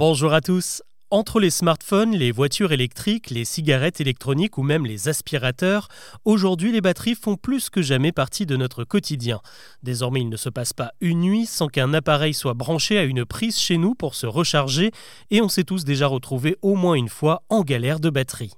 Bonjour à tous. Entre les smartphones, les voitures électriques, les cigarettes électroniques ou même les aspirateurs, aujourd'hui les batteries font plus que jamais partie de notre quotidien. Désormais, il ne se passe pas une nuit sans qu'un appareil soit branché à une prise chez nous pour se recharger et on s'est tous déjà retrouvés au moins une fois en galère de batterie.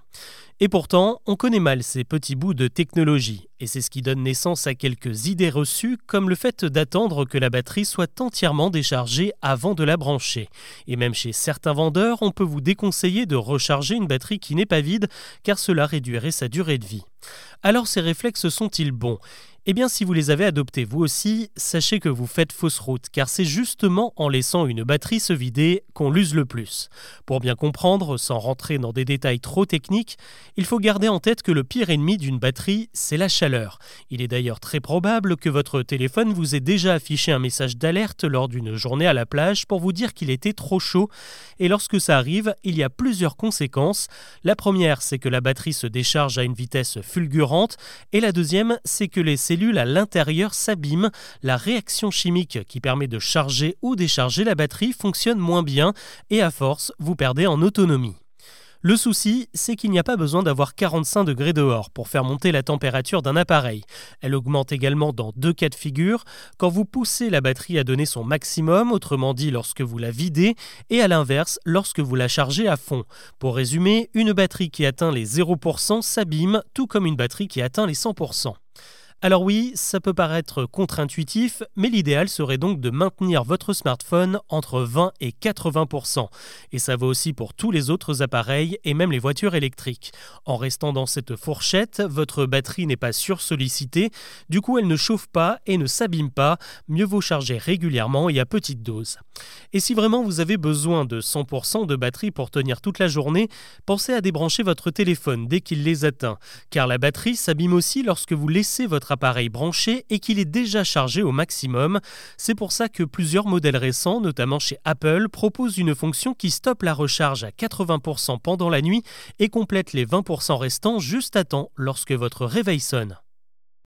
Et pourtant, on connaît mal ces petits bouts de technologie, et c'est ce qui donne naissance à quelques idées reçues, comme le fait d'attendre que la batterie soit entièrement déchargée avant de la brancher. Et même chez certains vendeurs, on peut vous déconseiller de recharger une batterie qui n'est pas vide, car cela réduirait sa durée de vie. Alors ces réflexes sont-ils bons? Eh bien, si vous les avez adoptés vous aussi, sachez que vous faites fausse route, car c'est justement en laissant une batterie se vider qu'on l'use le plus. Pour bien comprendre, sans rentrer dans des détails trop techniques, il faut garder en tête que le pire ennemi d'une batterie, c'est la chaleur. Il est d'ailleurs très probable que votre téléphone vous ait déjà affiché un message d'alerte lors d'une journée à la plage pour vous dire qu'il était trop chaud. Et lorsque ça arrive, il y a plusieurs conséquences. La première, c'est que la batterie se décharge à une vitesse fulgurante, et la deuxième, c'est que les à l'intérieur s'abîment, la réaction chimique qui permet de charger ou décharger la batterie fonctionne moins bien et à force, vous perdez en autonomie. Le souci, c'est qu'il n'y a pas besoin d'avoir 45 degrés dehors pour faire monter la température d'un appareil. Elle augmente également dans deux cas de figure, quand vous poussez la batterie à donner son maximum, autrement dit lorsque vous la videz, et à l'inverse lorsque vous la chargez à fond. Pour résumer, une batterie qui atteint les 0% s'abîme, tout comme une batterie qui atteint les 100%. Alors oui, ça peut paraître contre-intuitif, mais l'idéal serait donc de maintenir votre smartphone entre 20 et 80%. Et ça vaut aussi pour tous les autres appareils et même les voitures électriques. En restant dans cette fourchette, votre batterie n'est pas sursollicitée, du coup elle ne chauffe pas et ne s'abîme pas, mieux vaut charger régulièrement et à petite dose. Et si vraiment vous avez besoin de 100% de batterie pour tenir toute la journée, pensez à débrancher votre téléphone dès qu'il les atteint, car la batterie s'abîme aussi lorsque vous laissez votre appareil branché et qu'il est déjà chargé au maximum. C'est pour ça que plusieurs modèles récents, notamment chez Apple, proposent une fonction qui stoppe la recharge à 80% pendant la nuit et complète les 20% restants juste à temps lorsque votre réveil sonne.